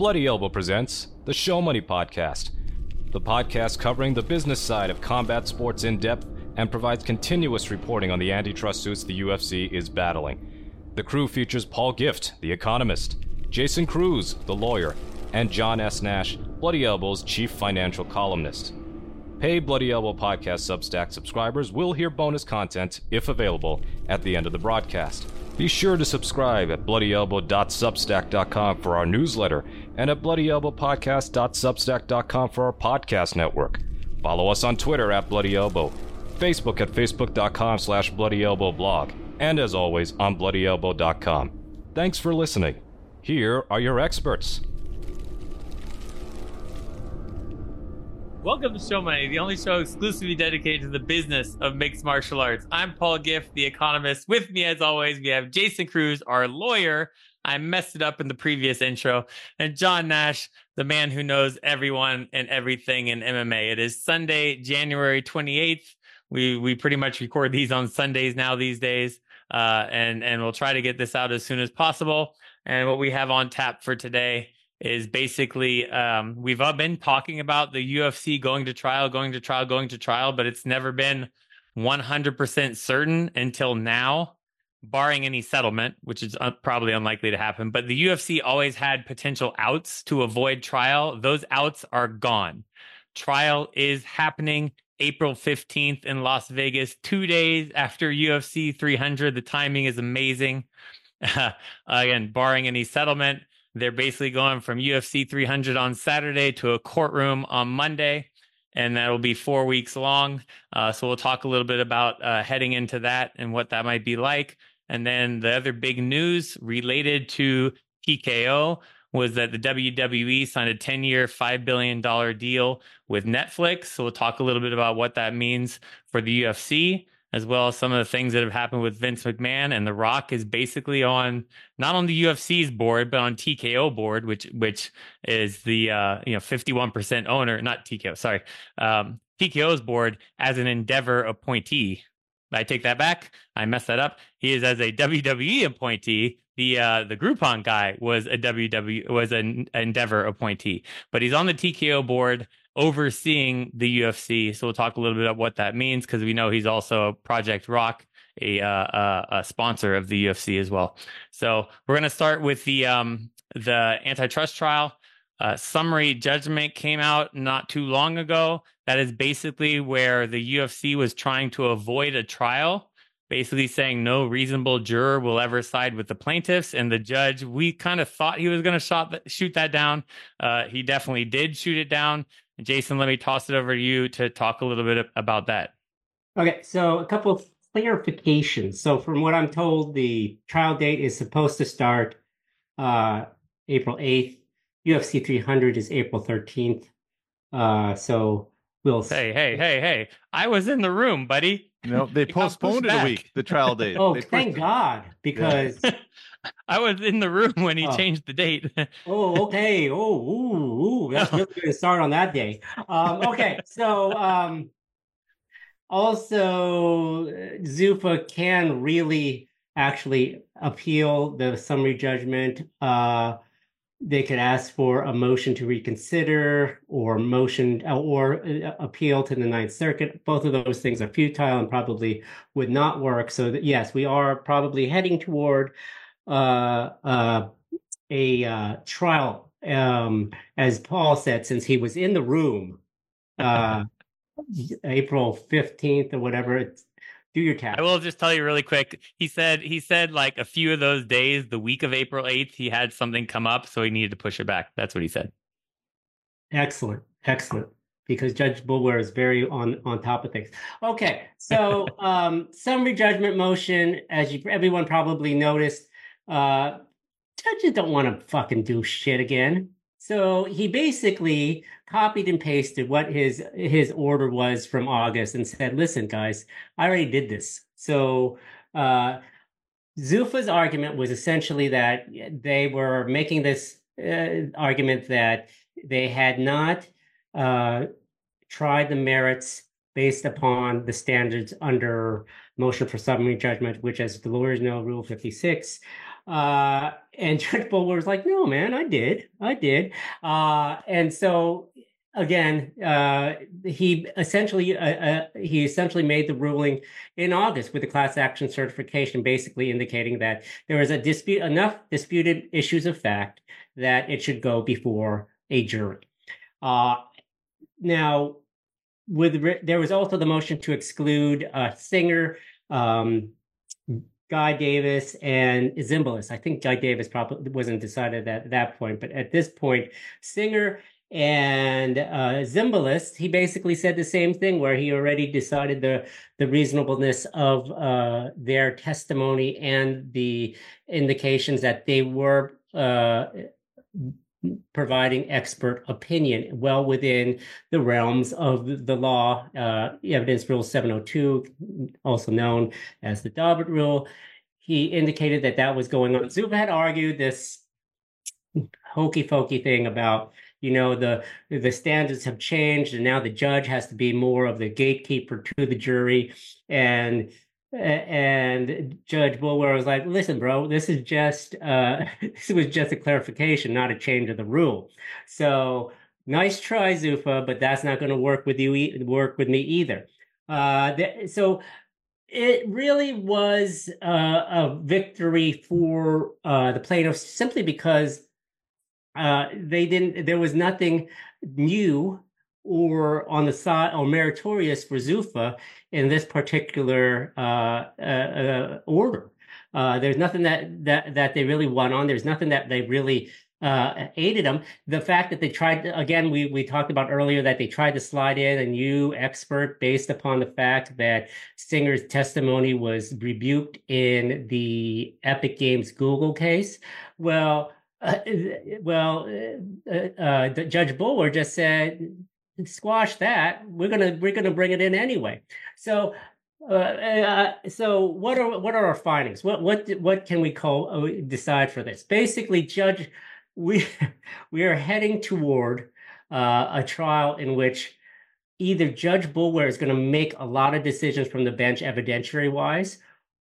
Bloody Elbow presents the Show Money Podcast, the podcast covering the business side of combat sports in depth and provides continuous reporting on the antitrust suits the UFC is battling. The crew features Paul Gift, the economist, Jason Cruz, the lawyer, and John S. Nash, Bloody Elbow's chief financial columnist. Pay Bloody Elbow Podcast Substack subscribers will hear bonus content, if available, at the end of the broadcast. Be sure to subscribe at bloodyelbow.substack.com for our newsletter and at bloodyelbowpodcast.substack.com for our podcast network. Follow us on Twitter at Bloody Elbow, Facebook at facebook.com slash bloodyelbowblog, and as always on bloodyelbow.com. Thanks for listening. Here are your experts. Welcome to Show Money, the only show exclusively dedicated to the business of mixed martial arts. I'm Paul Gift, the economist. With me, as always, we have Jason Cruz, our lawyer. I messed it up in the previous intro, and John Nash, the man who knows everyone and everything in MMA. It is Sunday, January 28th. We we pretty much record these on Sundays now these days, uh, and and we'll try to get this out as soon as possible. And what we have on tap for today is basically um, we've all been talking about the UFC going to trial, going to trial, going to trial, but it's never been 100% certain until now, barring any settlement, which is un- probably unlikely to happen. But the UFC always had potential outs to avoid trial. Those outs are gone. Trial is happening April 15th in Las Vegas, two days after UFC 300. The timing is amazing. again, barring any settlement they're basically going from UFC 300 on Saturday to a courtroom on Monday, and that'll be four weeks long. Uh, so we'll talk a little bit about uh, heading into that and what that might be like. And then the other big news related to TKO was that the WWE signed a 10 year, $5 billion deal with Netflix. So we'll talk a little bit about what that means for the UFC as well as some of the things that have happened with Vince McMahon and The Rock is basically on not on the UFC's board, but on TKO board, which which is the uh, you know 51% owner, not TKO, sorry, um, TKO's board as an Endeavor appointee. I take that back. I messed that up. He is as a WWE appointee. The uh, the Groupon guy was a WWE was an Endeavor appointee, but he's on the TKO board overseeing the UFC. So we'll talk a little bit about what that means because we know he's also Project Rock, a, uh, a sponsor of the UFC as well. So we're going to start with the um, the antitrust trial. Uh, summary judgment came out not too long ago. That is basically where the UFC was trying to avoid a trial, basically saying no reasonable juror will ever side with the plaintiffs. And the judge, we kind of thought he was going to shoot that down. Uh, he definitely did shoot it down. Jason, let me toss it over to you to talk a little bit about that. Okay, so a couple of clarifications. So, from what I'm told, the trial date is supposed to start uh, April 8th. UFC 300 is April 13th. Uh, so we'll. Hey, hey, hey, hey! I was in the room, buddy. No, they postponed it a week. The trial date. oh, they thank God! Because yeah. I was in the room when he oh. changed the date. oh, okay. Oh, ooh, ooh. that's really going to start on that day. Um, okay, so um, also Zuffa can really actually appeal the summary judgment. Uh, they could ask for a motion to reconsider or motion or uh, appeal to the Ninth Circuit. Both of those things are futile and probably would not work. So that, yes, we are probably heading toward uh, uh, a uh, trial, um, as Paul said, since he was in the room, uh, April fifteenth or whatever. It's, do your task. I will just tell you really quick. He said he said like a few of those days, the week of April eighth, he had something come up, so he needed to push it back. That's what he said. Excellent, excellent. Because Judge Boulware is very on on top of things. Okay, so um, summary judgment motion, as you everyone probably noticed, uh, judges don't want to fucking do shit again. So he basically copied and pasted what his his order was from August and said, "Listen, guys, I already did this." So uh, Zuffa's argument was essentially that they were making this uh, argument that they had not uh, tried the merits based upon the standards under motion for summary judgment, which, as the lawyers know, Rule 56 Uh, and Judge Boulware was like, no, man, I did. I did. Uh, and so again, uh, he essentially uh, uh, he essentially made the ruling in August with the class action certification, basically indicating that there was a dispute enough disputed issues of fact that it should go before a jury. Uh, now, with there was also the motion to exclude Singer. Um, Guy Davis and Zimbalist. I think Guy Davis probably wasn't decided at that point, but at this point, Singer and uh, Zimbalist, he basically said the same thing, where he already decided the the reasonableness of uh, their testimony and the indications that they were uh, providing expert opinion well within the realms of the law. Uh, evidence Rule 702, also known as the Daubert Rule. He indicated that that was going on. Zuffa had argued this hokey pokey thing about you know the the standards have changed and now the judge has to be more of the gatekeeper to the jury and and Judge Boulware was like, "Listen, bro, this is just uh, this was just a clarification, not a change of the rule." So nice try, Zuffa, but that's not going to work with you e- work with me either. Uh, th- so it really was uh, a victory for uh, the plaintiffs simply because uh, they didn't. There was nothing new or on the side or meritorious for Zuffa in this particular uh, uh, uh order. Uh, there's nothing that that that they really won on. There's nothing that they really uh, aided them. The fact that they tried again, we we talked about earlier that they tried to slide in a new expert based upon the fact that Singer's testimony was rebuked in the Epic Games Google case. Well, uh, well, uh, uh, Judge Boulware just said, "Squash that. We're gonna we're gonna bring it in anyway." So, uh, uh, so what are what are our findings? What what what can we call decide for this? Basically, Judge, we we are heading toward a trial in which either Judge Boulware is going to make a lot of decisions from the bench evidentiary wise,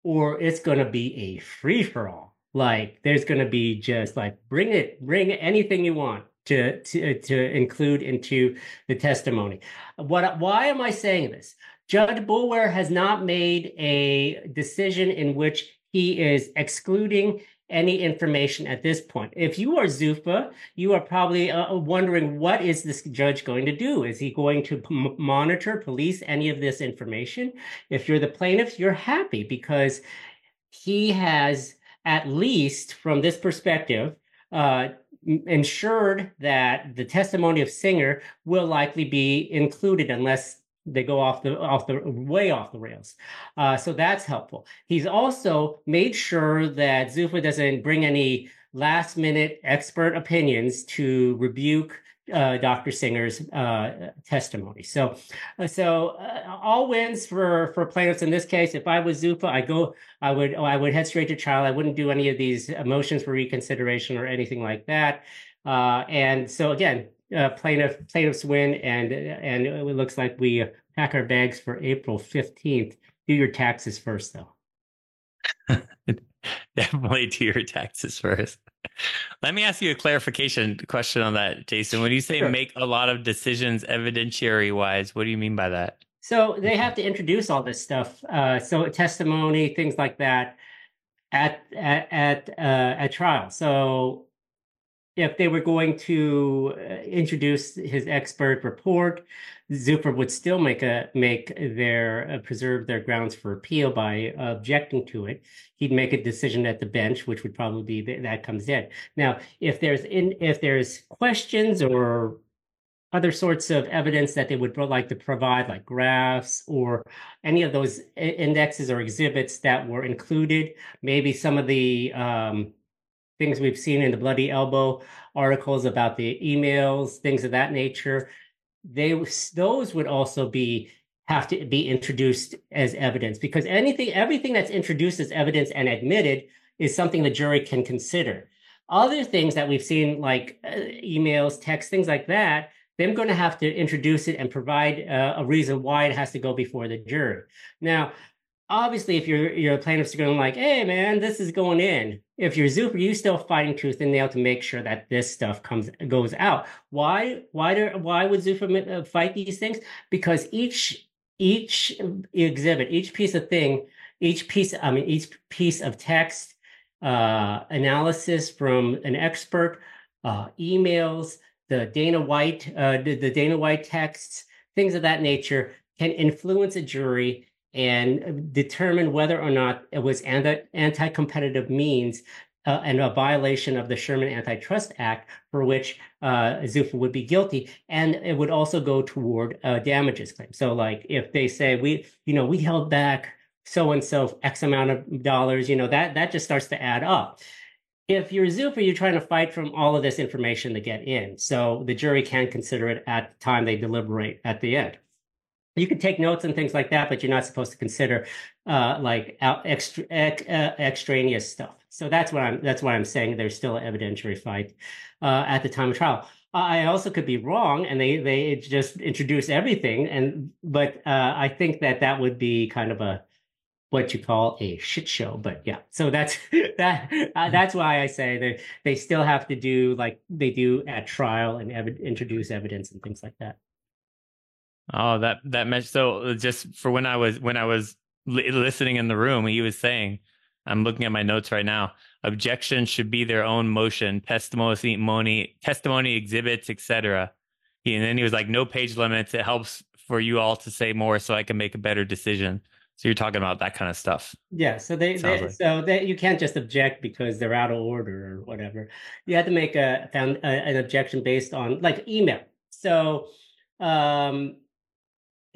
or it's going to be a free for all like there's going to be just like bring it bring anything you want to to to include into the testimony what why am i saying this judge Boulware has not made a decision in which he is excluding any information at this point. If you are Zuffa, you are probably uh, wondering what is this judge going to do? Is he going to p- monitor, police any of this information? If you're the plaintiff, you're happy because he has at least from this perspective, uh, ensured that the testimony of Singer will likely be included unless they go off the off the way off the rails. Uh, so that's helpful. He's also made sure that Zuffa doesn't bring any last minute expert opinions to rebuke uh, Dr. Singer's uh, testimony. So, uh, so uh, all wins for for plaintiffs in this case. If I was Zuffa, I go, I would, I would head straight to trial. I wouldn't do any of these motions for reconsideration or anything like that. Uh, and so again, plaintiff plaintiffs win, and and it looks like we pack our bags for April fifteenth. Do your taxes first, though. Definitely do your taxes first. Let me ask you a clarification question on that, Jason. When you say sure. make a lot of decisions evidentiary wise, what do you mean by that? So they have to introduce all this stuff. Uh, so testimony, things like that at at at, uh, at trial. So if they were going to uh, introduce his expert report, Zuffa would still make a make their uh, preserve their grounds for appeal by objecting to it. He'd make a decision at the bench, which would probably be th- that comes in. Now, if there's in if there's questions or other sorts of evidence that they would like to provide, like graphs or any of those indexes or exhibits that were included, maybe some of the um, things we've seen in the Bloody Elbow articles about the emails, things of that nature they those would also be have to be introduced as evidence because anything everything that's introduced as evidence and admitted is something the jury can consider. Other things that we've seen like uh, emails text things like that they're going to have to introduce it and provide uh, a reason why it has to go before the jury. Now obviously, if you're you're a plaintiff's going like, "Hey, man, this is going in." If you're Zuffa, you still fighting tooth and nail to make sure that this stuff comes goes out. Why? Why do? Why would Zuffa uh, fight these things? Because each each exhibit, each piece of thing, each piece, I mean, each piece of text uh, analysis from an expert, uh, emails, the Dana White, uh, the, the Dana White texts, things of that nature can influence a jury and determine whether or not it was anti anti-competitive means uh, and a violation of the Sherman Antitrust Act for which uh, Zuffa would be guilty, and it would also go toward a damages claim. So, like if they say we, you know, we held back so and so X amount of dollars, you know, that that just starts to add up. If you're Zuffa, you're trying to fight from all of this information to get in, so the jury can consider it at the time they deliberate at the end you can take notes and things like that, but you're not supposed to consider uh, like extra, uh, extraneous stuff. So that's what I'm that's why I'm saying there's still an evidentiary fight uh, at the time of trial. I also could be wrong, and they they just introduce everything, and but uh, I think that that would be kind of a what you call a shit show. But yeah, so that's that uh, that's why I say that they still have to do like they do at trial and ev- introduce evidence and things like that. Oh, that that meant so just for when I was when I was li- listening in the room, he was saying, I'm looking at my notes right now. Objections should be their own motion, testimony, testimony exhibits, etc. And then he was like, no page limits. It helps for you all to say more, so I can make a better decision. So you're talking about that kind of stuff. Yeah. So they, they like. so they, you can't just object because they're out of order or whatever. You have to make a found a, an objection based on like email. So um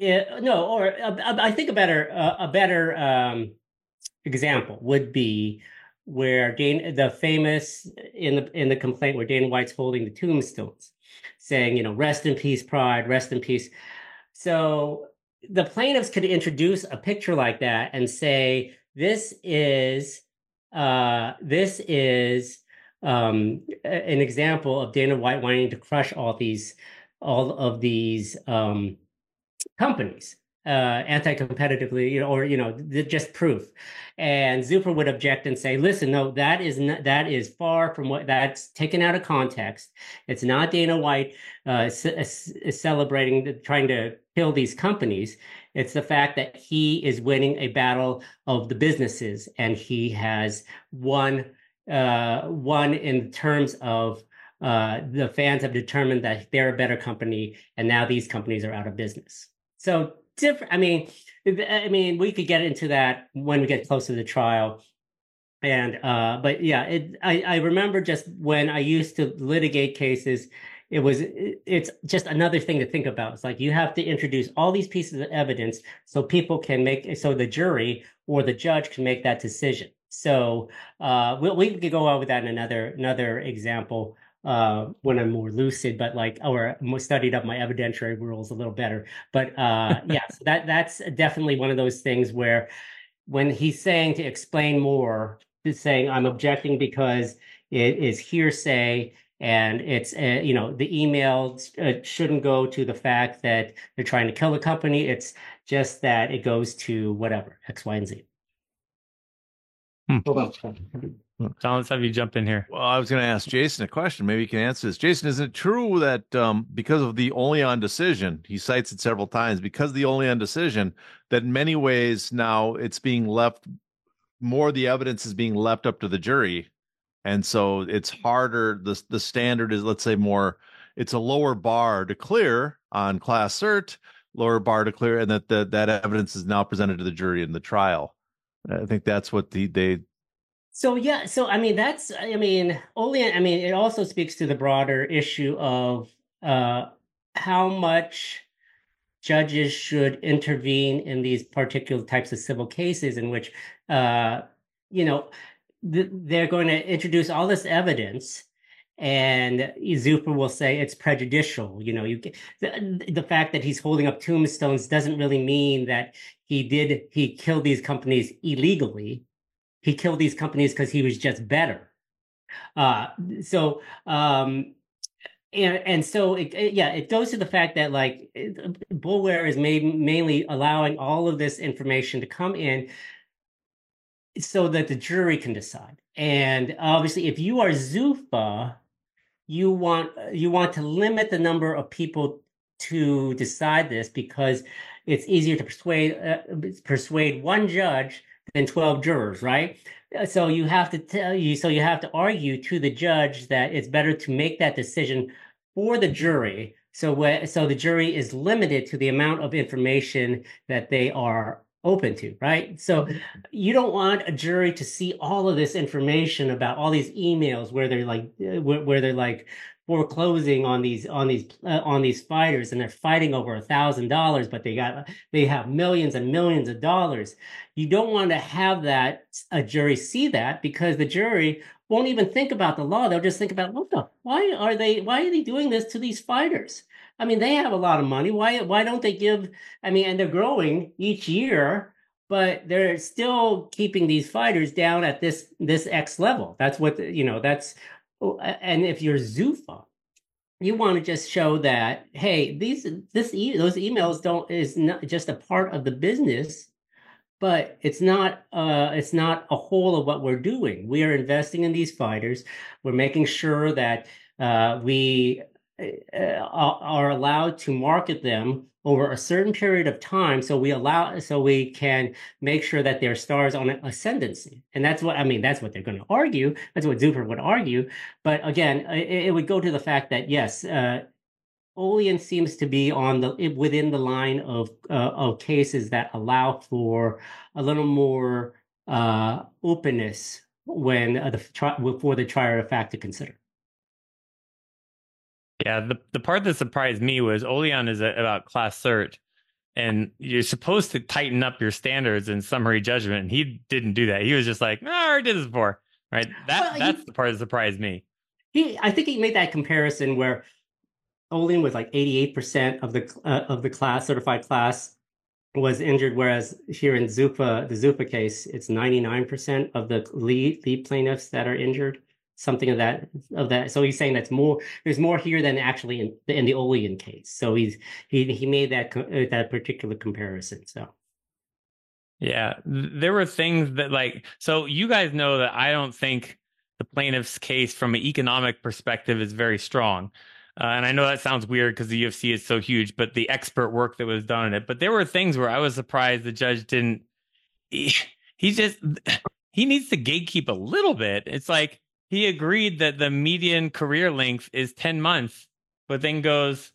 no, or uh, I think a better uh, a better um, example would be where Dane, the famous in the in the complaint where Dana White's holding the tombstones, saying, you know, rest in peace, pride, rest in peace. So the plaintiffs could introduce a picture like that and say, this is uh, this is um, an example of Dana White wanting to crush all these all of these um, companies uh, anti-competitively, you know, or you know, just proof. And Zuffa would object and say, "Listen, no, that is not, that is far from what that's taken out of context. It's not Dana White uh, c- celebrating, trying to kill these companies. It's the fact that he is winning a battle of the businesses, and he has won uh, won in terms of." Uh, the fans have determined that they're a better company, and now these companies are out of business. So different. I mean, I mean, we could get into that when we get closer to the trial. And uh, but yeah, it, I I remember just when I used to litigate cases, it was it's just another thing to think about. It's like you have to introduce all these pieces of evidence so people can make so the jury or the judge can make that decision. So uh, we we could go on with that in another another example uh, when I'm more lucid, but like or studied up my evidentiary rules a little better. But uh, yeah, so that that's definitely one of those things where when he's saying to explain more, he's saying I'm objecting because it is hearsay and it's uh, you know the email uh, shouldn't go to the fact that they're trying to kill the company. It's just that it goes to whatever X, Y, and Z. Hmm. Tom, let's have you jump in here. Well, I was going to ask Jason a question. Maybe you can answer this. Jason, is it true that um, because of the Olean decision, he cites it several times, because the Olean decision, that in many ways now it's being left, more the evidence is being left up to the jury. And so it's harder. The, the standard is, let's say, more, it's a lower bar to clear on class cert, lower bar to clear, and that the, that evidence is now presented to the jury in the trial. I think that's what the, they so yeah, so I mean that's I mean only I mean it also speaks to the broader issue of uh how much judges should intervene in these particular types of civil cases in which uh you know th- they're going to introduce all this evidence and Zuffa will say it's prejudicial. You know, you the, the fact that he's holding up tombstones doesn't really mean that he did he killed these companies illegally he killed these companies because he was just better. Uh, so um, and and so it, it, yeah, it goes to the fact that like Boulware is made, mainly allowing all of this information to come in so that the jury can decide. And obviously, if you are Zuffa, you want you want to limit the number of people to decide this because it's easier to persuade uh, persuade one judge than 12 jurors right? So you have to tell you so you have to argue to the judge that it's better to make that decision for the jury so what, so the jury is limited to the amount of information that they are open to right? So you don't want a jury to see all of this information about all these emails where they're like uh, where they're like foreclosing on these on these uh, on these fighters and they're fighting over a thousand dollars but they got they have millions and millions of dollars. You don't want to have that a jury see that because the jury won't even think about the law. They'll just think about what the why are they why are they doing this to these fighters? I mean they have a lot of money. Why why don't they give i mean and they're growing each year but they're still keeping these fighters down at this this x level. That's what you know that's and if you're Zuffa, you want to just show that hey, these this e- those emails don't is not just a part of the business, but it's not uh it's not a whole of what we're doing. We are investing in these fighters. We're making sure that uh, we are allowed to market them over a certain period of time so we allow so we can make sure that their stars on an ascendancy. And that's what i mean that's what they're going to argue. That's what Zuffa would argue. But again it, it, would go to the fact that yes uh Olean seems to be on the within the line of uh, of cases that allow for a little more uh, openness when uh, the for the trier of fact to consider. Yeah, the, the part that surprised me was Olean is a, about class cert, and you're supposed to tighten up your standards in summary judgment. And he didn't do that. He was just like, no, I already did this before. Right. That well, that's he, the part that surprised me. He, I think he made that comparison where Olean was like 88% of the uh, of the class certified class was injured, whereas here in Zuffa, the Zuffa case, it's 99% of the lead lead plaintiffs that are injured something of that of that. So he's saying that's more. There's more here than actually in in the Olean case. So he's he he made that uh, that particular comparison. So. Yeah, there were things that like so you guys know that I don't think the plaintiff's case from an economic perspective is very strong. Uh, and I know that sounds weird because the UFC is so huge, but the expert work that was done in it. But there were things where I was surprised the judge didn't. He, he just he needs to gatekeep a little bit. It's like he agreed that the median career length is 10 months, but then goes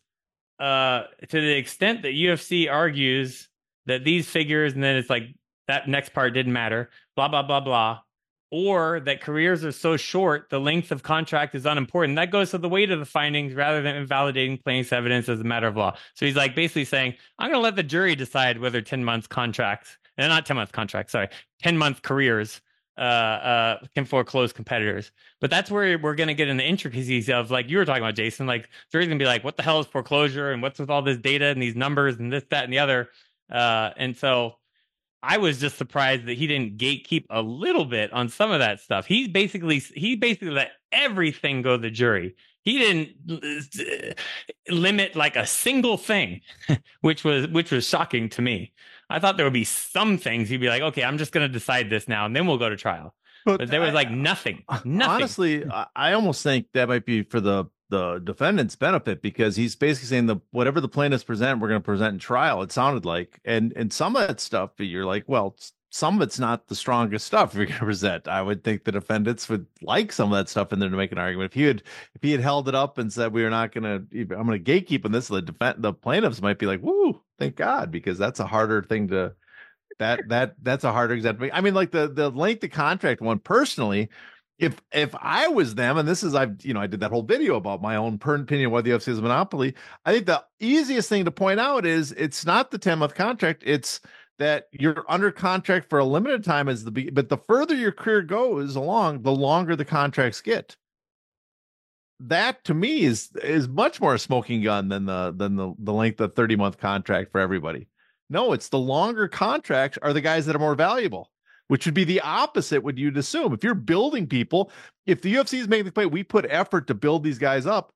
uh, to the extent that UFC argues that these figures, and then it's like that next part didn't matter, blah, blah, blah, blah, or that careers are so short, the length of contract is unimportant. That goes to the weight of the findings rather than invalidating plaintiff's evidence as a matter of law. So he's like basically saying, I'm going to let the jury decide whether 10 months contracts, and not 10 month contracts, sorry, 10 month careers uh, uh, can foreclose competitors. But that's where we're going to get into the intricacies of, like you were talking about, Jason. Like, jury's going to be like, what the hell is foreclosure and what's with all this data and these numbers and this, that, and the other. Uh, and so I was just surprised that he didn't gatekeep a little bit on some of that stuff. He basically he basically let everything go to the jury. He didn't limit like a single thing, which was which was shocking to me. I thought there would be some things he'd be like, okay, I'm just going to decide this now, and then we'll go to trial. But, but there was like nothing, nothing. Honestly, I almost think that might be for the the defendant's benefit because he's basically saying the whatever the plaintiffs present, we're going to present in trial. It sounded like, and and some of that stuff, you're like, well, some of it's not the strongest stuff you're going to present. I would think the defendants would like some of that stuff in there to make an argument. If he had if he had held it up and said we are not going to, I'm going to gatekeep on this, the defense, the plaintiffs might be like, "Woo, thank God," because that's a harder thing to that that that's a harder example. I mean, like the the length of contract one personally. If if I was them, and this is I've you know I did that whole video about my own opinion why the UFC is a monopoly. I think the easiest thing to point out is it's not the ten month contract. It's that you're under contract for a limited time as the but the further your career goes along, the longer the contracts get. That to me is is much more a smoking gun than the than the, the length of 30 month contract for everybody. No, it's the longer contracts are the guys that are more valuable, which would be the opposite what you'd assume. If you're building people, if the UFC is making the play, we put effort to build these guys up.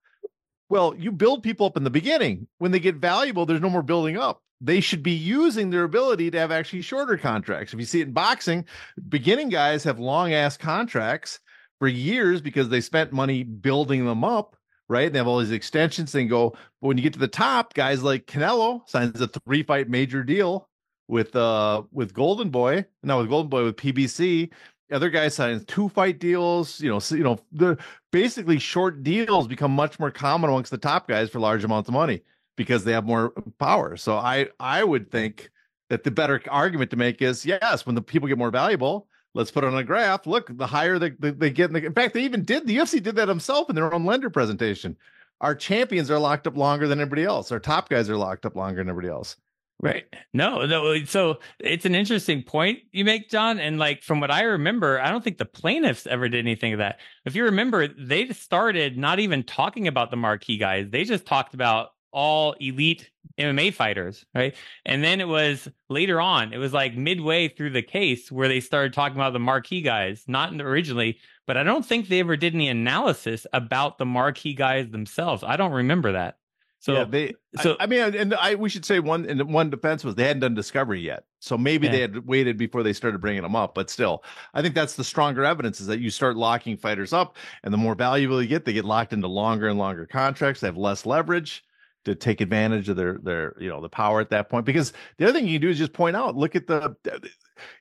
Well, you build people up in the beginning. When they get valuable, there's no more building up. They should be using their ability to have actually shorter contracts. If you see it in boxing, beginning guys have long ass contracts for years because they spent money building them up, right? They have all these extensions. They go, but when you get to the top, guys like Canelo signs a three fight major deal with uh with Golden Boy, now with Golden Boy with PBC. Other guys sign two fight deals. You know, so, you know, the basically short deals become much more common amongst the top guys for large amounts of money because they have more power. So I I would think that the better argument to make is yes, when the people get more valuable, let's put it on a graph. Look, the higher they, they, they get, in, the, in fact, they even did the UFC did that himself in their own lender presentation. Our champions are locked up longer than everybody else. Our top guys are locked up longer than everybody else. Right. No, no. So it's an interesting point you make, John. And like from what I remember, I don't think the plaintiffs ever did anything of that. If you remember, they started not even talking about the marquee guys. They just talked about all elite MMA fighters, right? And then it was later on, it was like midway through the case where they started talking about the marquee guys, not originally, but I don't think they ever did any analysis about the marquee guys themselves. I don't remember that. So yeah, they, so I, I, mean, and I we should say one in one defense was they hadn't done discovery yet, so maybe yeah. they had waited before they started bringing them up. But still, I think that's the stronger evidence is that you start locking fighters up, and the more valuable you get, they get locked into longer and longer contracts. They have less leverage to take advantage of their their you know the power at that point. Because the other thing you can do is just point out, look at the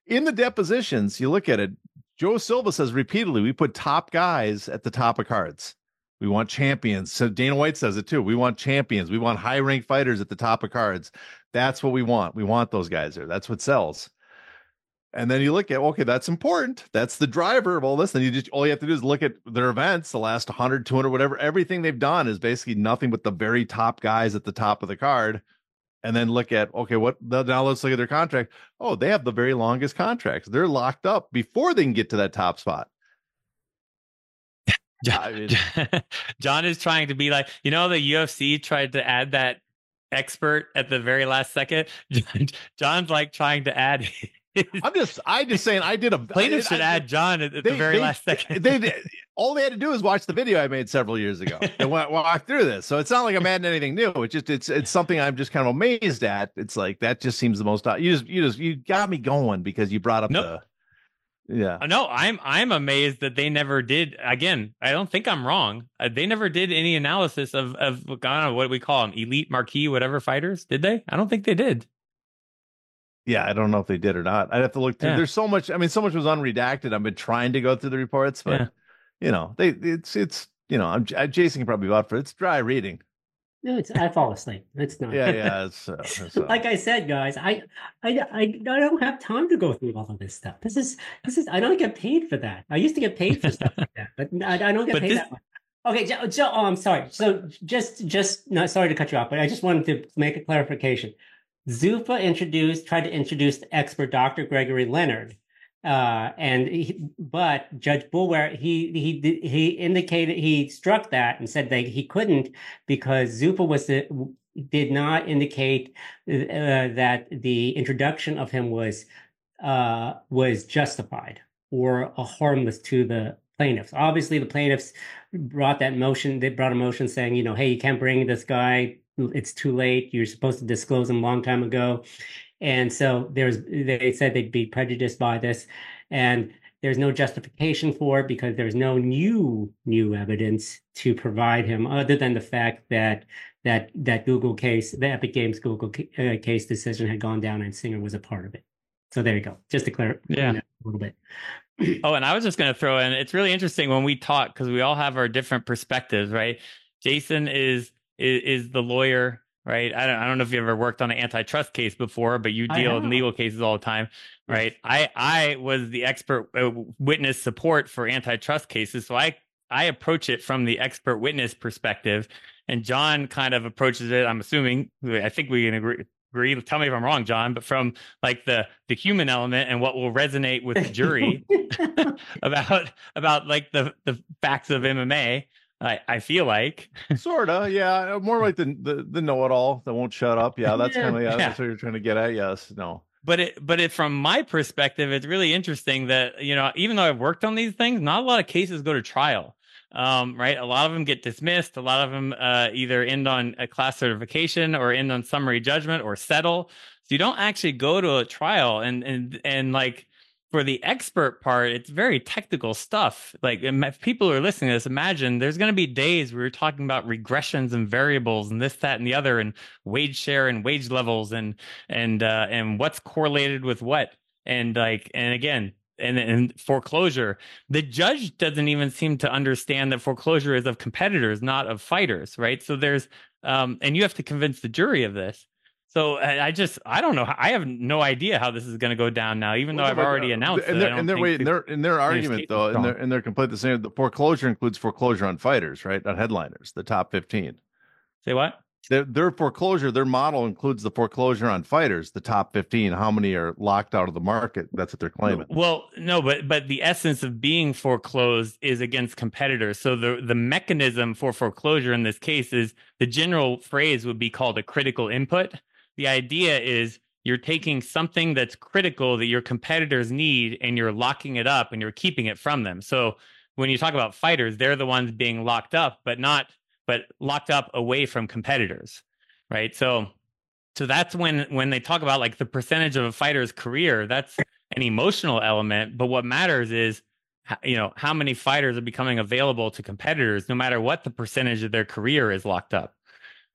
in the depositions, you look at it. Joe Silva says repeatedly, we put top guys at the top of cards. We want champions. So Dana White says it too. We want champions. We want high ranked fighters at the top of cards. That's what we want. We want those guys there. That's what sells. And then you look at, okay, that's important. That's the driver of all this. Then you just, all you have to do is look at their events, the last 100, 200, whatever. Everything they've done is basically nothing but the very top guys at the top of the card. And then look at, okay, what now let's look at their contract. Oh, they have the very longest contracts. They're locked up before they can get to that top spot. John, John is trying to be like, you know, the UFC tried to add that expert at the very last second. John's like trying to add I'm just, I just saying, I did a plaintiff should I, add John at, at they, the very they, last second. they, they, all they had to do is watch the video I made several years ago and walk through this. So it's not like I'm adding anything new. It's just, it's, it's something I'm just kind of amazed at. It's like that just seems the most. You just, you just, you got me going because you brought up nope. the. Yeah. Uh, no, I'm I'm amazed that they never did. Again, I don't think I'm wrong. Uh, they never did any analysis of of I don't know what we call them, elite marquee, whatever fighters. Did they? I don't think they did. Yeah, I don't know if they did or not. I'd have to look through. Yeah. There's so much. I mean, so much was unredacted. I've been trying to go through the reports, but yeah. you know, they it's it's you know, I'm I, Jason can probably vouch for it. It's dry reading. No, it's I fall asleep. It's not. Yeah, yeah. It's, uh, it's uh... like I said, guys. I, I, I, I don't have time to go through all of this stuff. This is this is. I don't get paid for that. I used to get paid for stuff like that, but I, I don't get but paid this... that much. Okay, so, so oh, I'm sorry. So just just not sorry to cut you off, but I just wanted to make a clarification. Zuffa introduced, tried to introduce the expert Dr. Gregory Leonard. Uh, and he, but Judge Boulware he he he indicated he struck that and said that he couldn't because Zuffa was the, did not indicate uh, that the introduction of him was uh, was justified or harmless to the plaintiffs. Obviously, the plaintiffs brought that motion. They brought a motion saying, you know, hey, you can't bring this guy it's too late. You're supposed to disclose them a long time ago. And so there's they said they'd be prejudiced by this. And there's no justification for it because there's no new new evidence to provide him other than the fact that that that Google case, the Epic Games Google uh, case decision had gone down and Singer was a part of it. So there you go. Just to clarify yeah. a little bit. oh, and I was just going to throw in. It's really interesting when we talk because we all have our different perspectives, right? Jason is is, is the lawyer right? I don't, I don't know if you ever worked on an antitrust case before, but you deal in legal cases all the time, right? Yes. I I was the expert uh, witness support for antitrust cases, so I I approach it from the expert witness perspective, and John kind of approaches it. I'm assuming I think we can agree. Agree. Tell me if I'm wrong, John, but from like the the human element and what will resonate with the jury about about like the the facts of MMA, I, I feel like sorta yeah more like the the, the know it all that won't shut up yeah that's yeah, kind of yeah, yeah, that's what you're trying to get at yes no but it but it from my perspective it's really interesting that you know even though I've worked on these things not a lot of cases go to trial um, right? A lot of them get dismissed. A lot of them uh, either end on a class certification or end on summary judgment or settle. So you don't actually go to a trial and and and like for the expert part, it's very technical stuff. Like if people are listening to this, imagine there's going to be days where we're talking about regressions and variables and this, that, and the other, and wage share and wage levels and and uh, and what's correlated with what, and like and again. And, and foreclosure, the judge doesn't even seem to understand that foreclosure is of competitors, not of fighters, right? So there's, um, and you have to convince the jury of this. So I just I don't know I have no idea how this is going to go down now, even though I've uh, already announced. And, their, and their, wait, in their in their argument though, in their in their complaint, the same the foreclosure includes foreclosure on fighters, right? On headliners, the top fifteen. Say what? Their, their foreclosure, their model includes the foreclosure on fighters, the top fifteen. How many are locked out of the market? That's what they're claiming. Well, no, but but the essence of being foreclosed is against competitors. So the the mechanism for foreclosure in this case is the general phrase would be called a critical input the idea is you're taking something that's critical that your competitors need and you're locking it up and you're keeping it from them. So when you talk about fighters, they're the ones being locked up, but not but locked up away from competitors. Right. So so that's when when they talk about like the percentage of a fighter's career, that's an emotional element. But what matters is you know how many fighters are becoming available to competitors no matter what the percentage of their career is locked up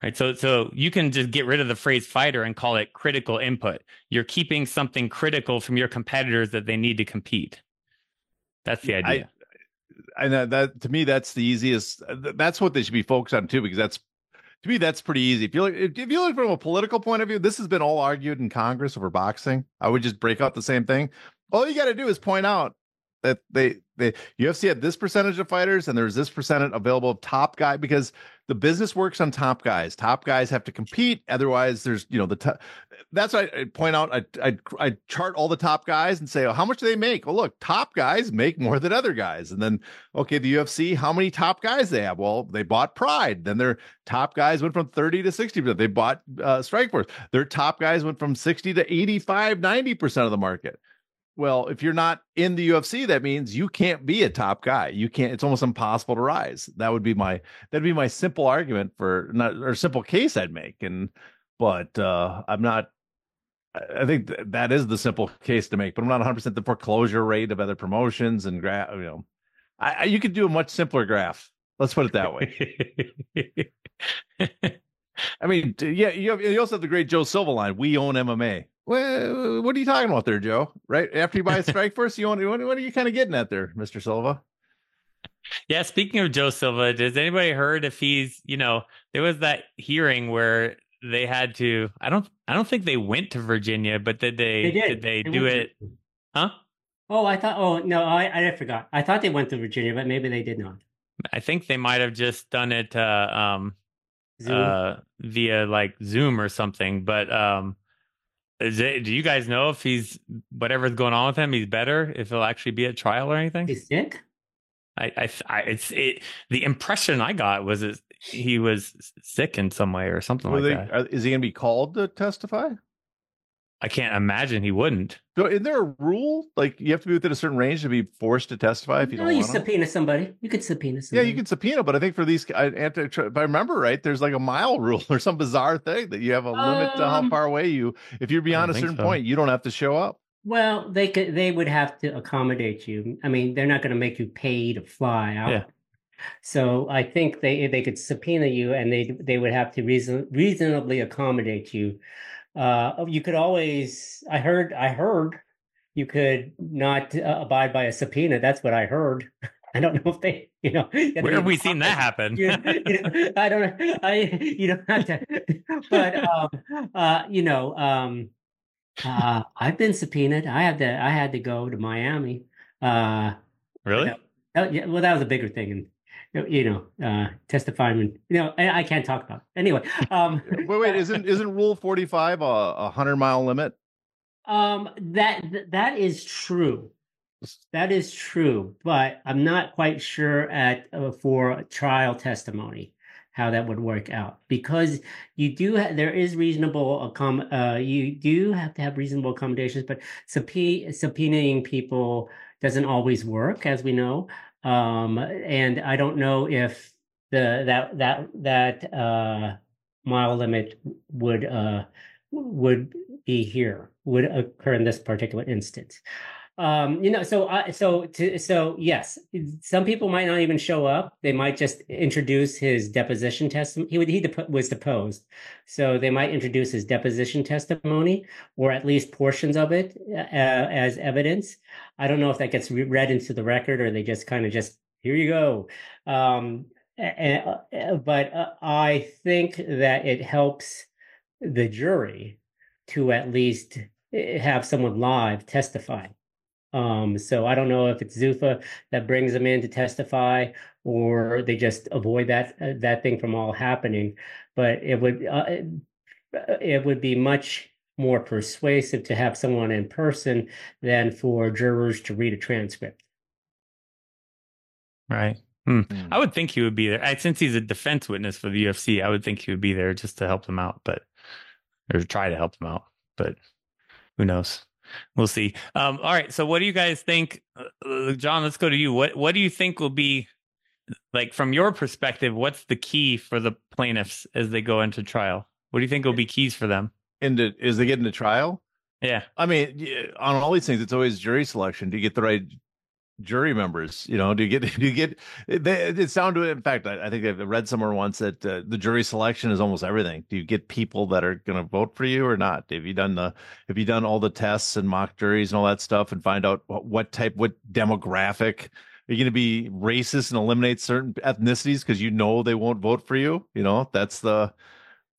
right? So so you can just get rid of the phrase fighter and call it critical input. You're keeping something critical from your competitors that they need to compete. That's the idea I, I know that to me that's the easiest uh, that's what they should be focused on too because that's to me that's pretty easy. If you look if you look from a political point of view this has been all argued in congress over boxing. I would just break out the same thing. All you got to do is point out that they the UFC had this percentage of fighters and there's this percentage available of top guy because the business works on top guys. Top guys have to compete, otherwise there's you know the t- that's why I point out. I, I I chart all the top guys and say, oh, how much do they make? Well, look, top guys make more than other guys, and then okay, the UFC, how many top guys they have? Well, they bought Pride. Then their top guys went from 30 to 60 percent. They bought uh, Strikeforce. Their top guys went from 60 to 85, 90 percent of the market. Well, if you're not in the UFC, that means you can't be a top guy. You can't. It's almost impossible to rise. That would be my that'd be my simple argument for not or simple case I'd make. And but uh I'm not. I think th- that is the simple case to make. But I'm not 100 percent the foreclosure rate of other promotions and graph. You know, I, I you could do a much simpler graph. Let's put it that way. I mean, yeah, you, have, you also have the great Joe Silva line. We own MMA. Well, what are you talking about there, Joe? Right after you buy a strike Strikeforce, you want what, what are you kind of getting at there, Mister Silva? Yeah, speaking of Joe Silva, does anybody heard if he's, you know, there was that hearing where they had to I don't I don't think they went to Virginia, but did they, they did. did. they, they do it? To... Huh? Oh, I thought oh no, I I forgot. I thought they went to Virginia, but maybe they did not. I think they might have just done it uh um Zoom. uh via like Zoom or something, but um is it, do you guys know if he's whatever's going on with him, he's better? If he'll actually be at trial or anything? He's sick. I, I, I it's it. The impression I got was that he was sick in some way or something like they, that. Are, is he going to be called to testify? I can't imagine he wouldn't. So, is there a rule like you have to be within a certain range to be forced to testify if you no, don't? you want subpoena to? somebody. You could subpoena somebody. Yeah, you can subpoena, but I think for these, I, if I remember right, there's like a mile rule or some bizarre thing that you have a um, limit to how um, far away you. If you're beyond a certain so. point, you don't have to show up. Well, they could. They would have to accommodate you. I mean, they're not going to make you pay to fly out. Yeah. So I think they they could subpoena you, and they they would have to reason, reasonably accommodate you uh, oh, you could always. I heard. I heard you could not uh, abide by a subpoena. That's what I heard. I don't know if they, you know, where have we seen that happen? you, you know, I don't know. I you don't have to, but um, uh, you know, um, uh, I've been subpoenaed. I had to. I had to go to Miami. Uh, really? That, yeah. Well, that was a bigger thing, you know, uh, testifying. You know, I, I, can't talk about. It. Anyway, um, wait, wait, isn't isn't Rule Forty Five a, a hundred mile limit? Um, that that is true. That is true, but I'm not quite sure at uh, for trial testimony how that would work out because you do ha- there is reasonable accom- uh, you do have to have reasonable accommodations, but subpoenaing people doesn't always work, as we know. Um, and I don't know if the that that that uh, mile limit would uh, would be here would occur in this particular instance um you know so uh, so to, so yes some people might not even show up. They might just introduce his deposition testimony he would he dep- was deposed. So they might introduce his deposition testimony or at least portions of it uh, as evidence. I don't know if that gets re- read into the record or they just kind of just here you go. Um uh, but uh, i think that it helps the jury to at least eh, have someone live testify um, so I don't know if it's Zuffa that brings them in to testify, or they just avoid that uh, that thing from all happening. But it would uh, it would be much more persuasive to have someone in person than for jurors to read a transcript. Right. Hmm. Mm. I would think he would be there. I, since he's a defense witness for the UFC, I would think he would be there just to help them out, but or try to help them out. But who knows? We'll see. Um, all right. So, what do you guys think, uh, uh, John? Let's go to you. What What do you think will be like from your perspective? What's the key for the plaintiffs as they go into trial? What do you think will be keys for them? Into is they get into trial? Yeah. I mean, on all these things, it's always jury selection. Do you get the right jury members you know do you get do you get it's down to it in fact i, I think i've read somewhere once that uh, the jury selection is almost everything do you get people that are going to vote for you or not have you done the have you done all the tests and mock juries and all that stuff and find out what, what type what demographic are you going to be racist and eliminate certain ethnicities because you know they won't vote for you you know that's the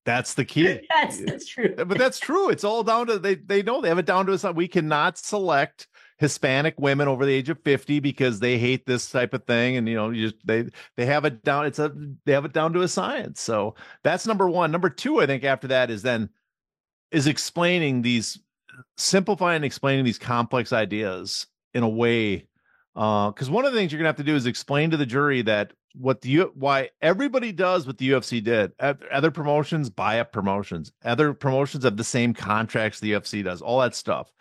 that's the key. that's that's true. But that's true. It's all down to they they know they have it down to us. We cannot select Hispanic women over the age of 50 because they hate this type of thing. And, you know, you they, they have it down. It's a, they have it down to a science. So that's number one. Number two, I think after that is then, is explaining these, simplifying and explaining these complex ideas in a way. Uh, cause one of the things you're gonna have to do is explain to the jury that what the why everybody does what the UFC did. Other promotions buy up promotions. Other promotions have the same contracts the UFC does. All that stuff.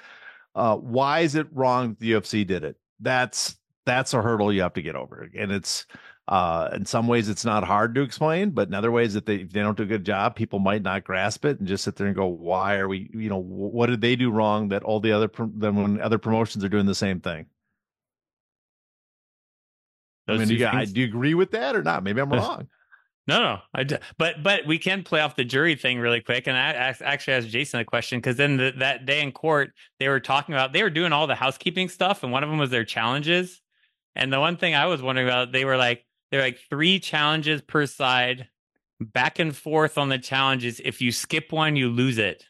Uh, why is it wrong that the UFC did it? That's that's a hurdle you have to get over, and it's uh, in some ways it's not hard to explain, but in other ways that they if they don't do a good job, people might not grasp it and just sit there and go, "Why are we? You know, what did they do wrong that all the other then when other promotions are doing the same thing?" Those I mean, do you, do you agree with that or not? Maybe I'm wrong. No, no, I d- but but we can play off the jury thing really quick, and I, I actually asked Jason a question because then the, that day in court they were talking about they were doing all the housekeeping stuff, and one of them was their challenges, and the one thing I was wondering about they were like they're like three challenges per side, back and forth on the challenges. If you skip one, you lose it.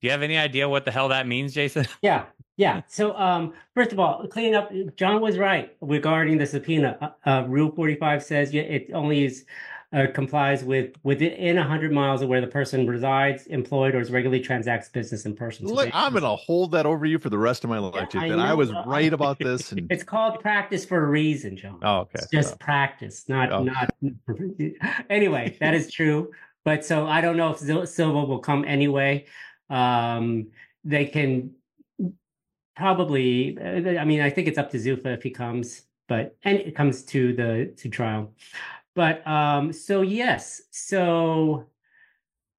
Do you have any idea what the hell that means, Jason? Yeah, yeah. So, um, first of all, cleaning up. John was right regarding the subpoena. Uh, uh, Rule forty five says it only is uh, complies with within 100 miles of where the person resides, employed, or is regularly transacts business in person. So Look, I'm going to hold that over you for the rest of my life. Yeah, I that I was right about this. And... it's called practice for a reason, John. Oh, okay. It's just oh. practice, not oh. not. anyway, that is true. But so I don't know if Silva will come anyway. Um, they can probably. I mean, I think it's up to Zuffa if he comes, but and it comes to the to trial. But um, so yes, so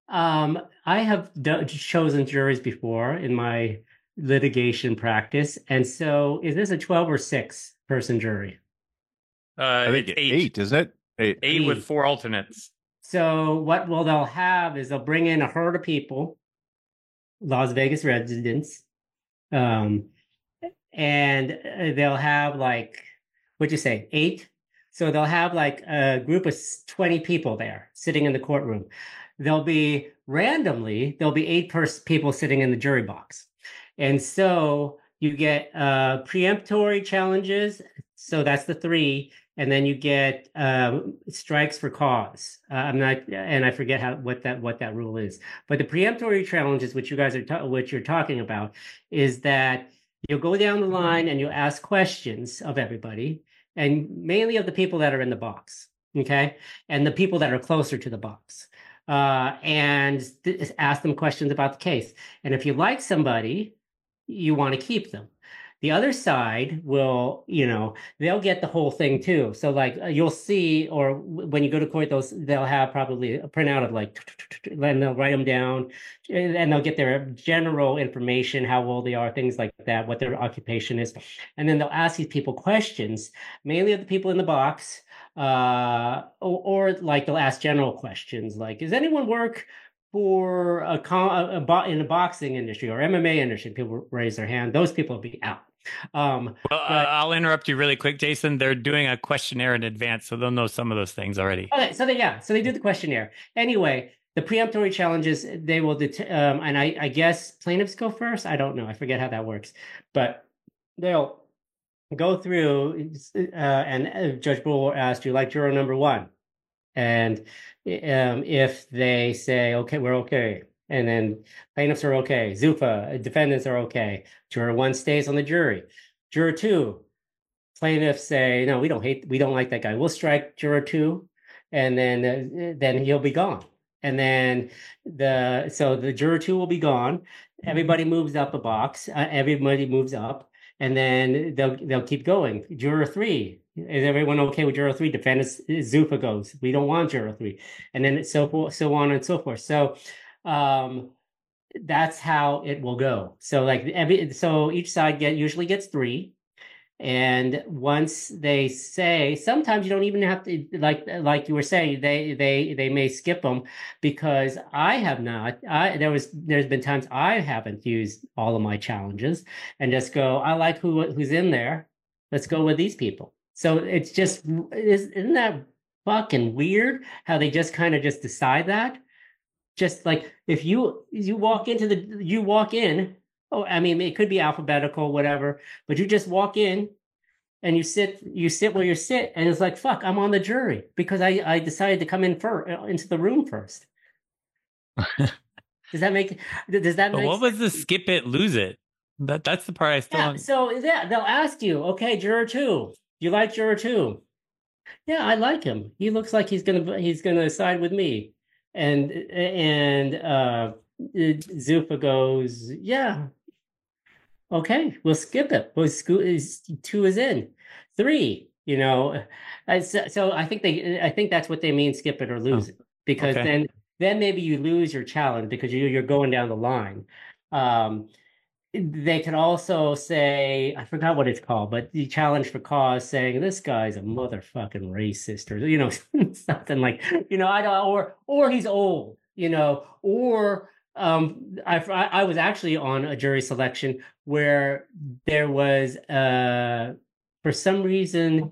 um, I have do- chosen juries before in my litigation practice, and so is this a twelve or six person jury? Uh, I think eight. eight, isn't it? Eight. eight. eight with four alternates. So what will they'll have is they'll bring in a herd of people, Las Vegas residents, um, and uh, they'll have like what'd you say, eight so they'll have like a group of 20 people there sitting in the courtroom. There'll be randomly, there'll be eight pers- people sitting in the jury box. And so you get uh, preemptory challenges. So that's the three. And then you get um, strikes for cause. Uh, I'm not, and I forget how what that what that rule is. But the preemptory challenges, which you guys are ta- which you're talking about, is that you'll go down the line and you'll ask questions of everybody, and mainly of the people that are in the box, okay, and the people that are closer to the box, uh, and th- ask them questions about the case. And if you like somebody, you want to keep them. The other side will, you know, they'll get the whole thing too. So like uh, you'll see, or when you go to court, those they'll have probably a printout of like, and they'll write them down, and they'll get their general information, how old they are, things like that, what their occupation is, and then they'll ask these people questions, mainly of the people in the box, uh, or, or like they'll ask general questions like, does anyone work? For a, a, a, in the boxing industry or MMA industry, people raise their hand. Those people will be out. Um, well, uh, I'll interrupt you really quick, Jason. They're doing a questionnaire in advance, so they'll know some of those things already. Okay, so they yeah, so they do the questionnaire anyway. The preemptory challenges they will, det- um, and I, I guess plaintiffs go first. I don't know. I forget how that works, but they'll go through, uh, and uh, Judge Bull asked you like juror number one, and um, if they say okay, we're okay, and then plaintiffs are okay. Zuffa, defendants are okay. Juror one stays on the jury. Juror two, plaintiffs say, no, we don't hate, we don't like that guy. We'll strike juror two, and then uh, then he'll be gone. And then the so the juror two will be gone. Everybody moves up a box. Uh, everybody moves up, and then they'll they'll keep going. Juror three, is everyone okay with juror three? Defendants Zuffa goes. We don't want juror three, and then so so on and so forth. So um, that's how it will go. So like every so each side get usually gets three. And once they say, sometimes you don't even have to like like you were saying, they they they may skip them because I have not. I there was there's been times I haven't used all of my challenges and just go, I like who who's in there. Let's go with these people. So it's just isn't that fucking weird how they just kind of just decide that? Just like if you you walk into the you walk in oh i mean it could be alphabetical whatever but you just walk in and you sit you sit where you sit and it's like fuck i'm on the jury because i i decided to come in first uh, into the room first. Does that make does that make what sense? was the skip it lose it? That that's the part i still yeah, so yeah they'll ask you okay juror two you like juror two? Yeah i like him. He looks like he's gonna he's gonna side with me and and uh Zuffa goes, yeah, okay, we'll skip it. We'll sco- two is in, three. You know, so, so I think they, I think that's what they mean, skip it or lose oh, it, because okay. then then maybe you lose your challenge because you, you're going down the line. Um, they could also say, I forgot what it's called, but the challenge for cause saying this guy's a motherfucking racist or, you know, something like, you know, I don't, or, or he's old, you know, or, um, I, I was actually on a jury selection where there was, uh, for some reason,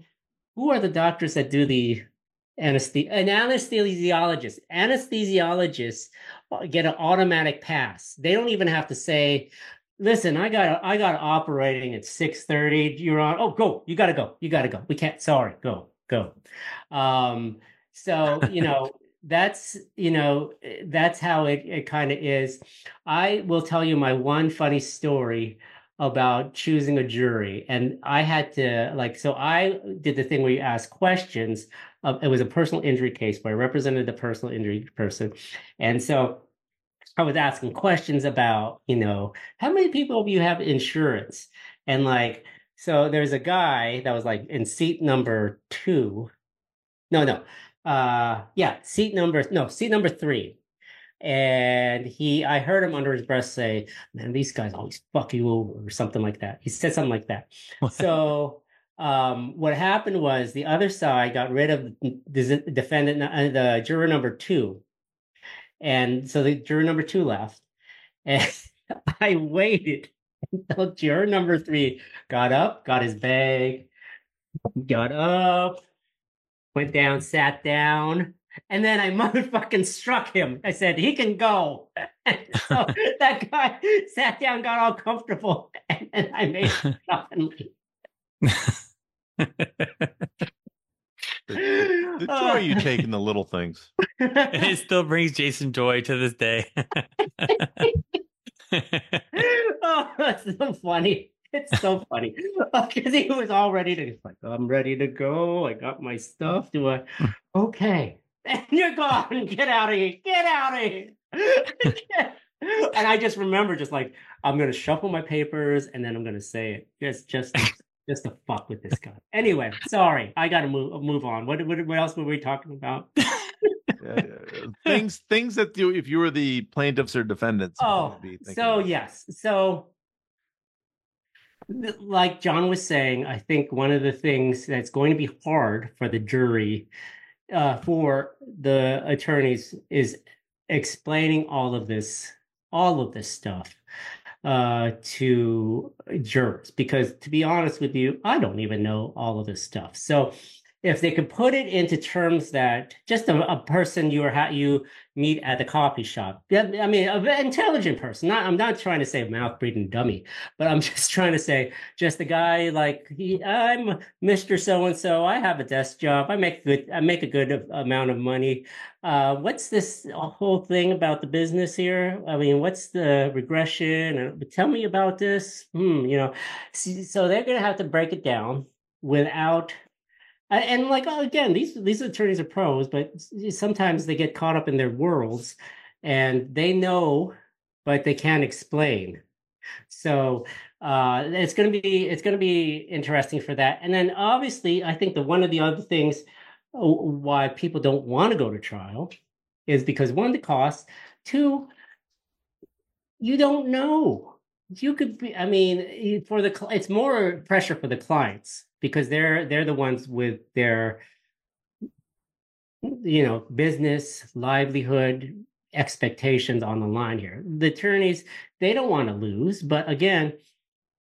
who are the doctors that do the anesthesia? An anesthesiologist. Anesthesiologists get an automatic pass. They don't even have to say, listen, I got I got operating at six thirty. You're on. Oh, go. You got to go. You got to go. We can't. Sorry. Go. Go. Um, so you know that's you know that's how it, it kind of is. I will tell you my one funny story about choosing a jury, and I had to like so I did the thing where you ask questions. Uh, it was a personal injury case where I represented the personal injury person, and so I was asking questions about, you know, how many people do you have insurance? And like, so there's a guy that was like in seat number two. No, no. Uh yeah, seat number no, seat number three. And he I heard him under his breath say, Man, these guys always fuck you over or something like that. He said something like that. so um, what happened was the other side got rid of the defendant, uh, the juror number two, and so the juror number two left. And I waited until juror number three got up, got his bag, got up, went down, sat down, and then I motherfucking struck him. I said, he can go. so that guy sat down, got all comfortable, and I made him stop and leave. The, the, joy uh, you take in the little things. it still brings Jason joy to this day. oh, that's so funny. It's so funny because he was all ready to. He's like, I'm ready to go. I got my stuff. Do I? Okay, and you're gone. Get out of here. Get out of here. and I just remember, just like I'm gonna shuffle my papers and then I'm gonna say it. Just just just to fuck with this guy. Anyway, sorry, I gotta move move on. What what, what else were we talking about? Yeah, yeah. things things that you if you were the plaintiffs or defendants. Oh, would be so about. yes, so like John was saying, I think one of the things that's going to be hard for the jury, uh, for the attorneys, is explaining all of this, all of this stuff, uh, to jurors. Because to be honest with you, I don't even know all of this stuff. So if they could put it into terms that just a, a person you ha- you meet at the coffee shop. Yeah, I mean, an intelligent person. Not, I'm not trying to say mouth breathing dummy, but I'm just trying to say just a guy like he, I'm Mr. So and So. I have a desk job. I make good. I make a good amount of money. Uh, what's this whole thing about the business here? I mean, what's the regression? And tell me about this. Hmm, you know, so they're gonna have to break it down without and, like oh, again, these these attorneys are pros, but sometimes they get caught up in their worlds, and they know, but they can't explain. So uh, it's going to be it's going to be interesting for that. And then obviously, I think that one of the other things uh, why people don't want to go to trial is because one, the cost, two, you don't know. You could be. I mean, for the it's more pressure for the clients because they're they're the ones with their you know business livelihood expectations on the line here the attorneys they don't want to lose but again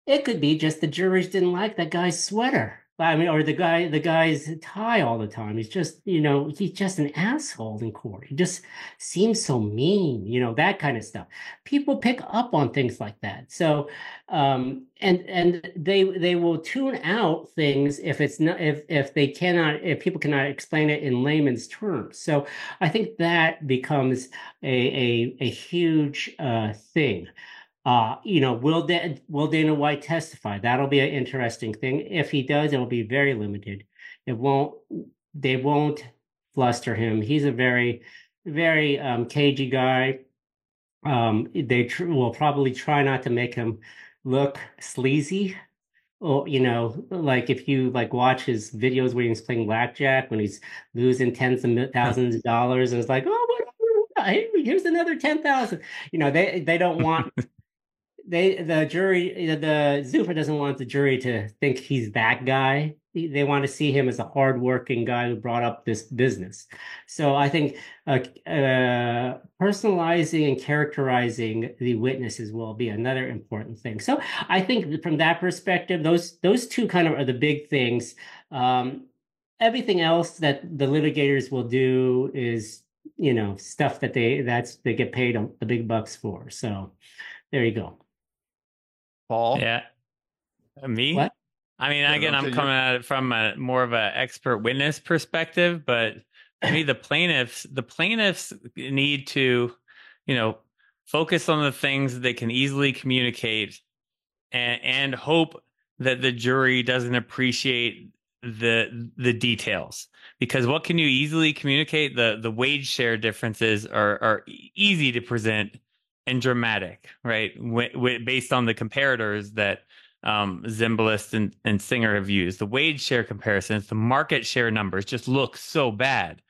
it could be just the jurors didn't like that guy's sweater i mean or the guy the guy's tie all the time. He's just you know he's just an asshole in court. He just seems so mean you know that kind of stuff. People pick up on things like that. So um and and they they will tune out things if it's not if if they cannot if people cannot explain it in layman's terms. So i think that becomes a a, a huge uh thing uh you know will da- will dana white testify? That'll be an interesting thing. If he does it'll be very limited. It won't they won't fluster him. He's a very very um cagey guy. Um they tr- will probably try not to make him look sleazy. Or you know like if you like watch his videos where he's playing blackjack when he's losing tens of thousands of dollars and it's like oh hey, here's another 10,000 you know they they don't want they the jury the, the Zuffa doesn't want the jury to think he's that guy. They want to see him as a hardworking guy who brought up this business. So i think uh, uh, personalizing and characterizing the witnesses will be another important thing. So i think from that perspective those those two kind of are the big things. Um, everything else that the litigators will do is you know stuff that they that's they get paid the big bucks for. So there you go Paul. Yeah. Uh, Me? What? I mean, Yeah, again, I'm so you- coming at it from a more of an expert witness perspective, but to me, the plaintiffs, the plaintiffs need to, you know, focus on the things they can easily communicate and, and hope that the jury doesn't appreciate the the details because what can you easily communicate the the wage share differences are are easy to present and dramatic right? W- w- based on the comparators that um Zimbalist and, and Singer have used. The wage share comparisons the market share numbers just look so bad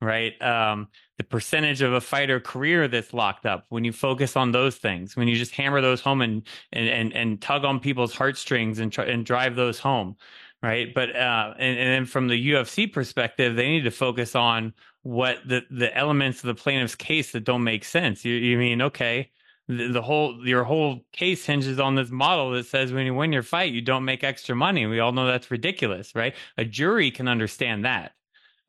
right? Um the percentage of a fighter career that's locked up when you focus on those things when you just hammer those home and and and, and tug on people's heartstrings and try and drive those home right? But uh and, and then from the ufc perspective they need to focus on what the the elements of the plaintiff's case that don't make sense. You, you mean okay the, the whole your whole case hinges on this model that says when you win your fight you don't make extra money. We all know that's ridiculous right? A jury can understand that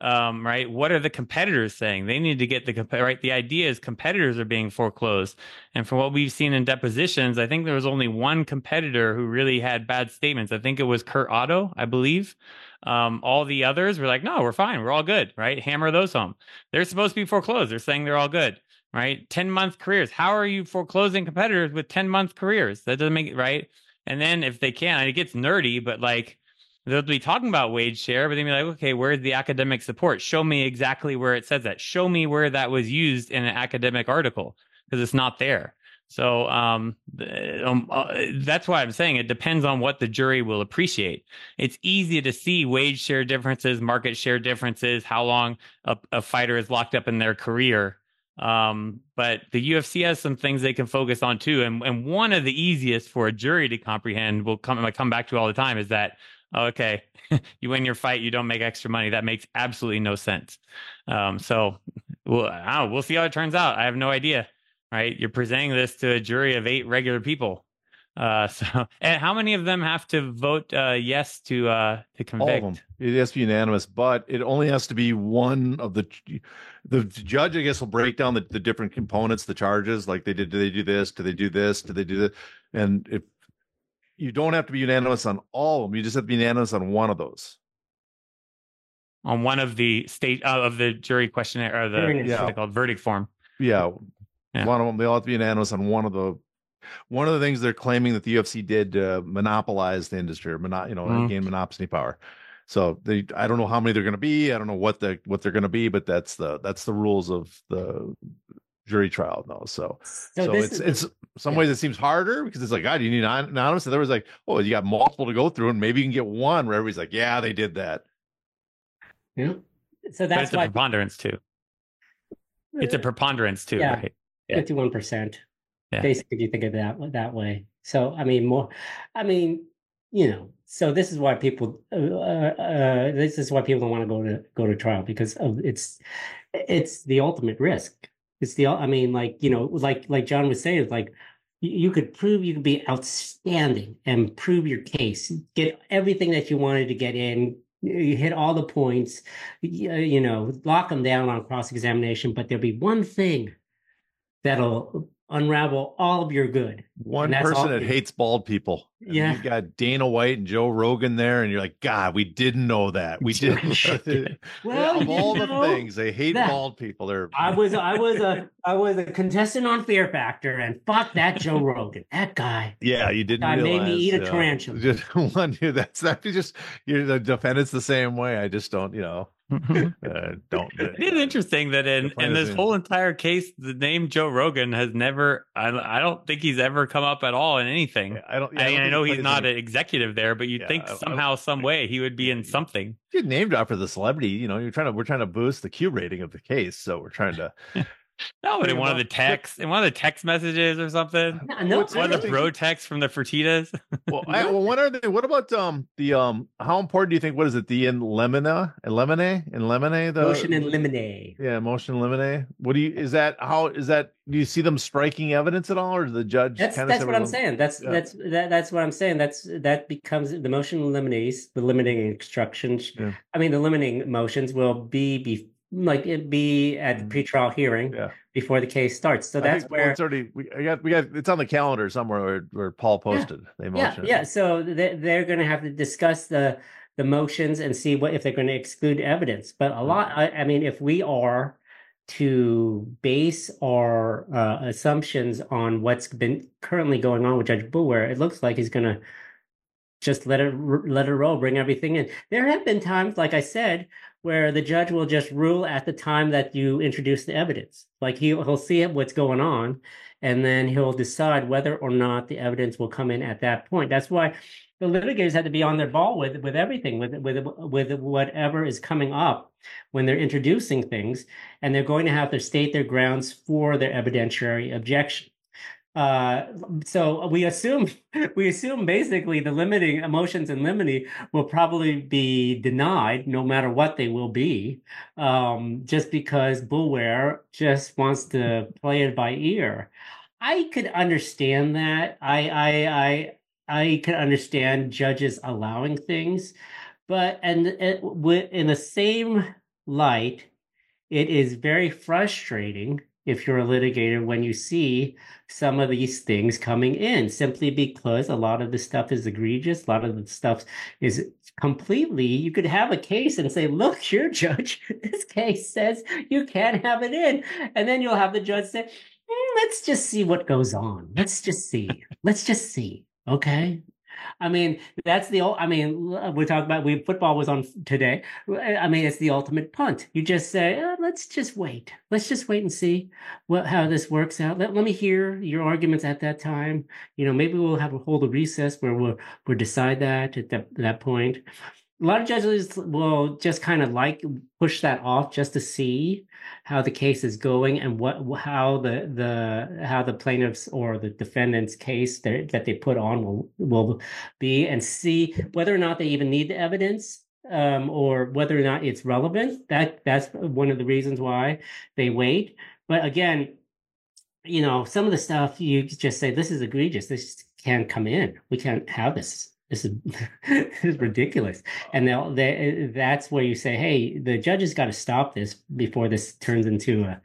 um, right? What are the competitors saying? They need to get the right. The idea is competitors are being foreclosed, and from what we've seen in depositions, I think there was only one competitor who really had bad statements. I think it was Kurt Otto, I believe. Um, all the others were like, "No, we're fine. We're all good." Right? Hammer those home. They're supposed to be foreclosed. They're saying they're all good. Right? Ten month careers. How are you foreclosing competitors with ten month careers? That doesn't make it right. And then if they can, it gets nerdy, but like they'll be talking about wage share, but they'll be like, okay, where's the academic support? Show me exactly where it says that. Show me where that was used in an academic article because it's not there. So um, um uh, that's why I'm saying it depends on what the jury will appreciate. It's easy to see wage share differences, market share differences, how long a, a fighter is locked up in their career. Um, but the UFC has some things they can focus on too. And and one of the easiest for a jury to comprehend will come I come back to all the time is that okay, you win your fight, you don't make extra money. That makes absolutely no sense. Um, so we'll, we'll see how it turns out. I have no idea. Right? You're presenting this to a jury of eight regular people. Uh, so, and how many of them have to vote uh, yes to uh, to convict? All of them. It has to be unanimous, but it only has to be one of the. The judge, I guess, will break down the, the different components, the charges. Like they did, do they do this? Do they do this? Do they do this? And if you don't have to be unanimous on all of them. You just have to be unanimous on one of those. On one of the state uh, of the jury questionnaire or the yeah. called verdict form. Yeah. yeah. One of them, they all have to be unanimous on one of the one of the things they're claiming that the UFC did to monopolize the industry or mono, you know, mm-hmm. gain monopoly power. So they, I don't know how many they're going to be. I don't know what the what they're going to be, but that's the that's the rules of the jury trial no so so, so it's it's some yeah. ways it seems harder because it's like god you need anonymous. And there was like oh you got multiple to go through and maybe you can get one where everybody's like yeah they did that. Yeah. So that's but it's a preponderance too. It's a preponderance too yeah, right? 51% yeah. basically you think of that that way. So i mean more i mean you know so this is why people uh, uh, uh this is why people don't want to go to go to trial because of it's it's the ultimate risk it's the I mean, like you know, like like John was saying, like you could prove you could be outstanding and prove your case, get everything that you wanted to get in. You hit all the points, you know, lock them down on cross examination. But there'll be one thing that'll unravel all of your good. One person that hates bald people. Yeah. You got Dana White and Joe Rogan there, and you're like, God, we didn't know that. We didn't. well, of all know, the things, they hate that, bald people. They're I was I was a I was a contestant on Fear Factor, and fuck that Joe Rogan. That guy. Yeah, you didn't. I made me eat a tarantula. Just one that's that You just you're the defendant's the same way. I just don't, you know. uh, don't. it is interesting that in in this in. whole entire case, the name Joe Rogan has never. I, I don't think he's ever come up at all in anything. Yeah, I don't. Yeah, I, I, mean, I know he's not an executive there, but you'd yeah, think somehow, some way, he would be in something. You named after the celebrity. You know, you're trying to. We're trying to boost the Q rating of the case, so we're trying to. No, but in one of the texts, in one of the text messages or something. No, one of the bro texts from the Fertitas. well, I, well, what are they? What about um the um? How important do you think? What is it? The in lemona and lemonade and lemonade. The motion and lemonade. Yeah, motion and lemonade. What do you? Is that how? Is that? Do you see them striking evidence at all, or the judge? That's that's what I'm saying. That's yeah. that's that, that's what I'm saying. That's that becomes the motion eliminates the limiting instructions. Yeah. I mean, the limiting motions will be be like it be at the mm-hmm. pretrial hearing yeah. before the case starts. So that's where it's already we got we got it's on the calendar somewhere where, where Paul posted. Yeah, yeah, yeah. So they, they're going to have to discuss the the motions and see what if they're going to exclude evidence. But a lot, mm-hmm. I, I mean, if we are to base our uh, assumptions on what's been currently going on with Judge Boulware, it looks like he's going to just let it let it roll, bring everything in. There have been times, like I said, where the judge will just rule at the time that you introduce the evidence. Like he, he'll see what's going on, and then he'll decide whether or not the evidence will come in at that point. That's why the litigators have to be on their ball with with everything, with with with whatever is coming up when they're introducing things, and they're going to have to state their grounds for their evidentiary objection. Uh, so we assume we assume basically the limiting emotions in limine will probably be denied no matter what they will be, um, just because Boulware just wants to play it by ear. I could understand that. I I I I could understand judges allowing things, but and it, in the same light, it is very frustrating if you're a litigator when you see some of these things coming in simply because a lot of the stuff is egregious a lot of the stuff is completely you could have a case and say look your judge this case says you can't have it in. And then you'll have the judge say mm, let's just see what goes on. Let's just see. Let's just see. Okay I mean, that's the I mean, uh, we talk about we football was on today. Uh, I mean, it's the ultimate punt. You just say, oh, let's just wait. Let's just wait and see what how this works out. Let, let me hear your arguments at that time. You know, maybe we'll have a hold a recess where we'll we'll decide that at that that point a lot of judges will just kind of like push that off just to see how the case is going and what how the the how the plaintiffs or the defendants case that, that they put on will will be and see whether or not they even need the evidence um, or whether or not it's relevant. That that's one of the reasons why they wait. But again you know some of the stuff you just say this is egregious. This can't come in. We can't have this this is this is ridiculous. And they'll they, that's where you say hey the judge has got to stop this before this turns into a,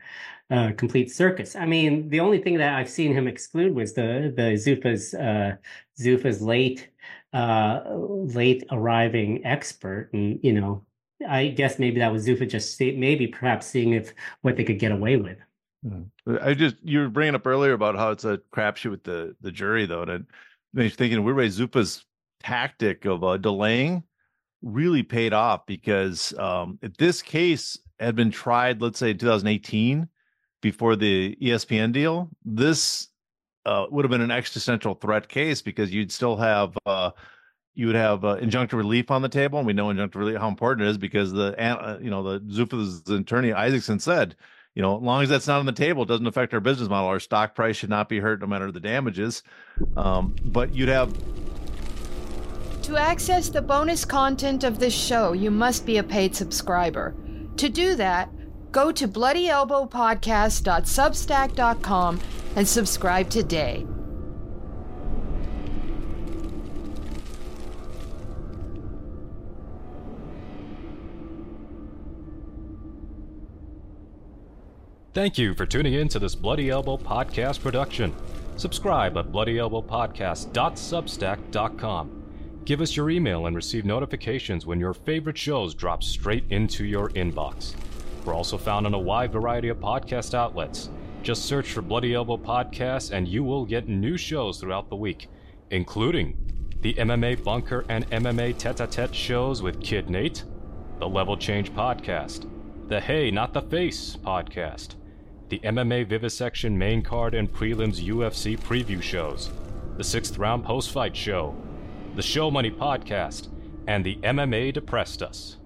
a, complete circus. I mean the only thing that i've seen him exclude was the the zuffa's uh zuffa's late uh late arriving expert. And you know i guess maybe that was zuffa just maybe perhaps seeing if what they could get away with. Hmm. I just you were bringing up earlier about how it's a crapshoot with the the jury though, and makes you thinking we're Zuffa's tactic of uh, delaying really paid off because um, if this case had been tried, let's say in 2018, before the ESPN deal, this uh, would have been an existential threat case because you'd still have uh, you would have uh, injunctive relief on the table, and we know injunctive relief how important it is because the uh, you know the Zuffa's attorney Isaacson said, you know, as long as that's not on the table, it doesn't affect our business model. Our stock price should not be hurt no matter the damages. Um, but you'd have to access the bonus content of this show, you must be a paid subscriber. To do that, go to bloodyelbowpodcast.substack.com and subscribe today. Thank you for tuning in to this Bloody Elbow podcast production. Subscribe at bloodyelbowpodcast.substack.com. Give us your email and receive notifications when your favorite shows drop straight into your inbox. We're also found on a wide variety of podcast outlets. Just search for Bloody Elbow Podcast and you will get new shows throughout the week, including the MMA Bunker and MMA Tete a Tete shows with Kid Nate, the Level Change Podcast, the Hey Not the Face Podcast, the MMA Vivisection main card and prelims UFC preview shows, the Sixth Round Post Fight Show, the Show Money Podcast, and the MMA Depressed Us.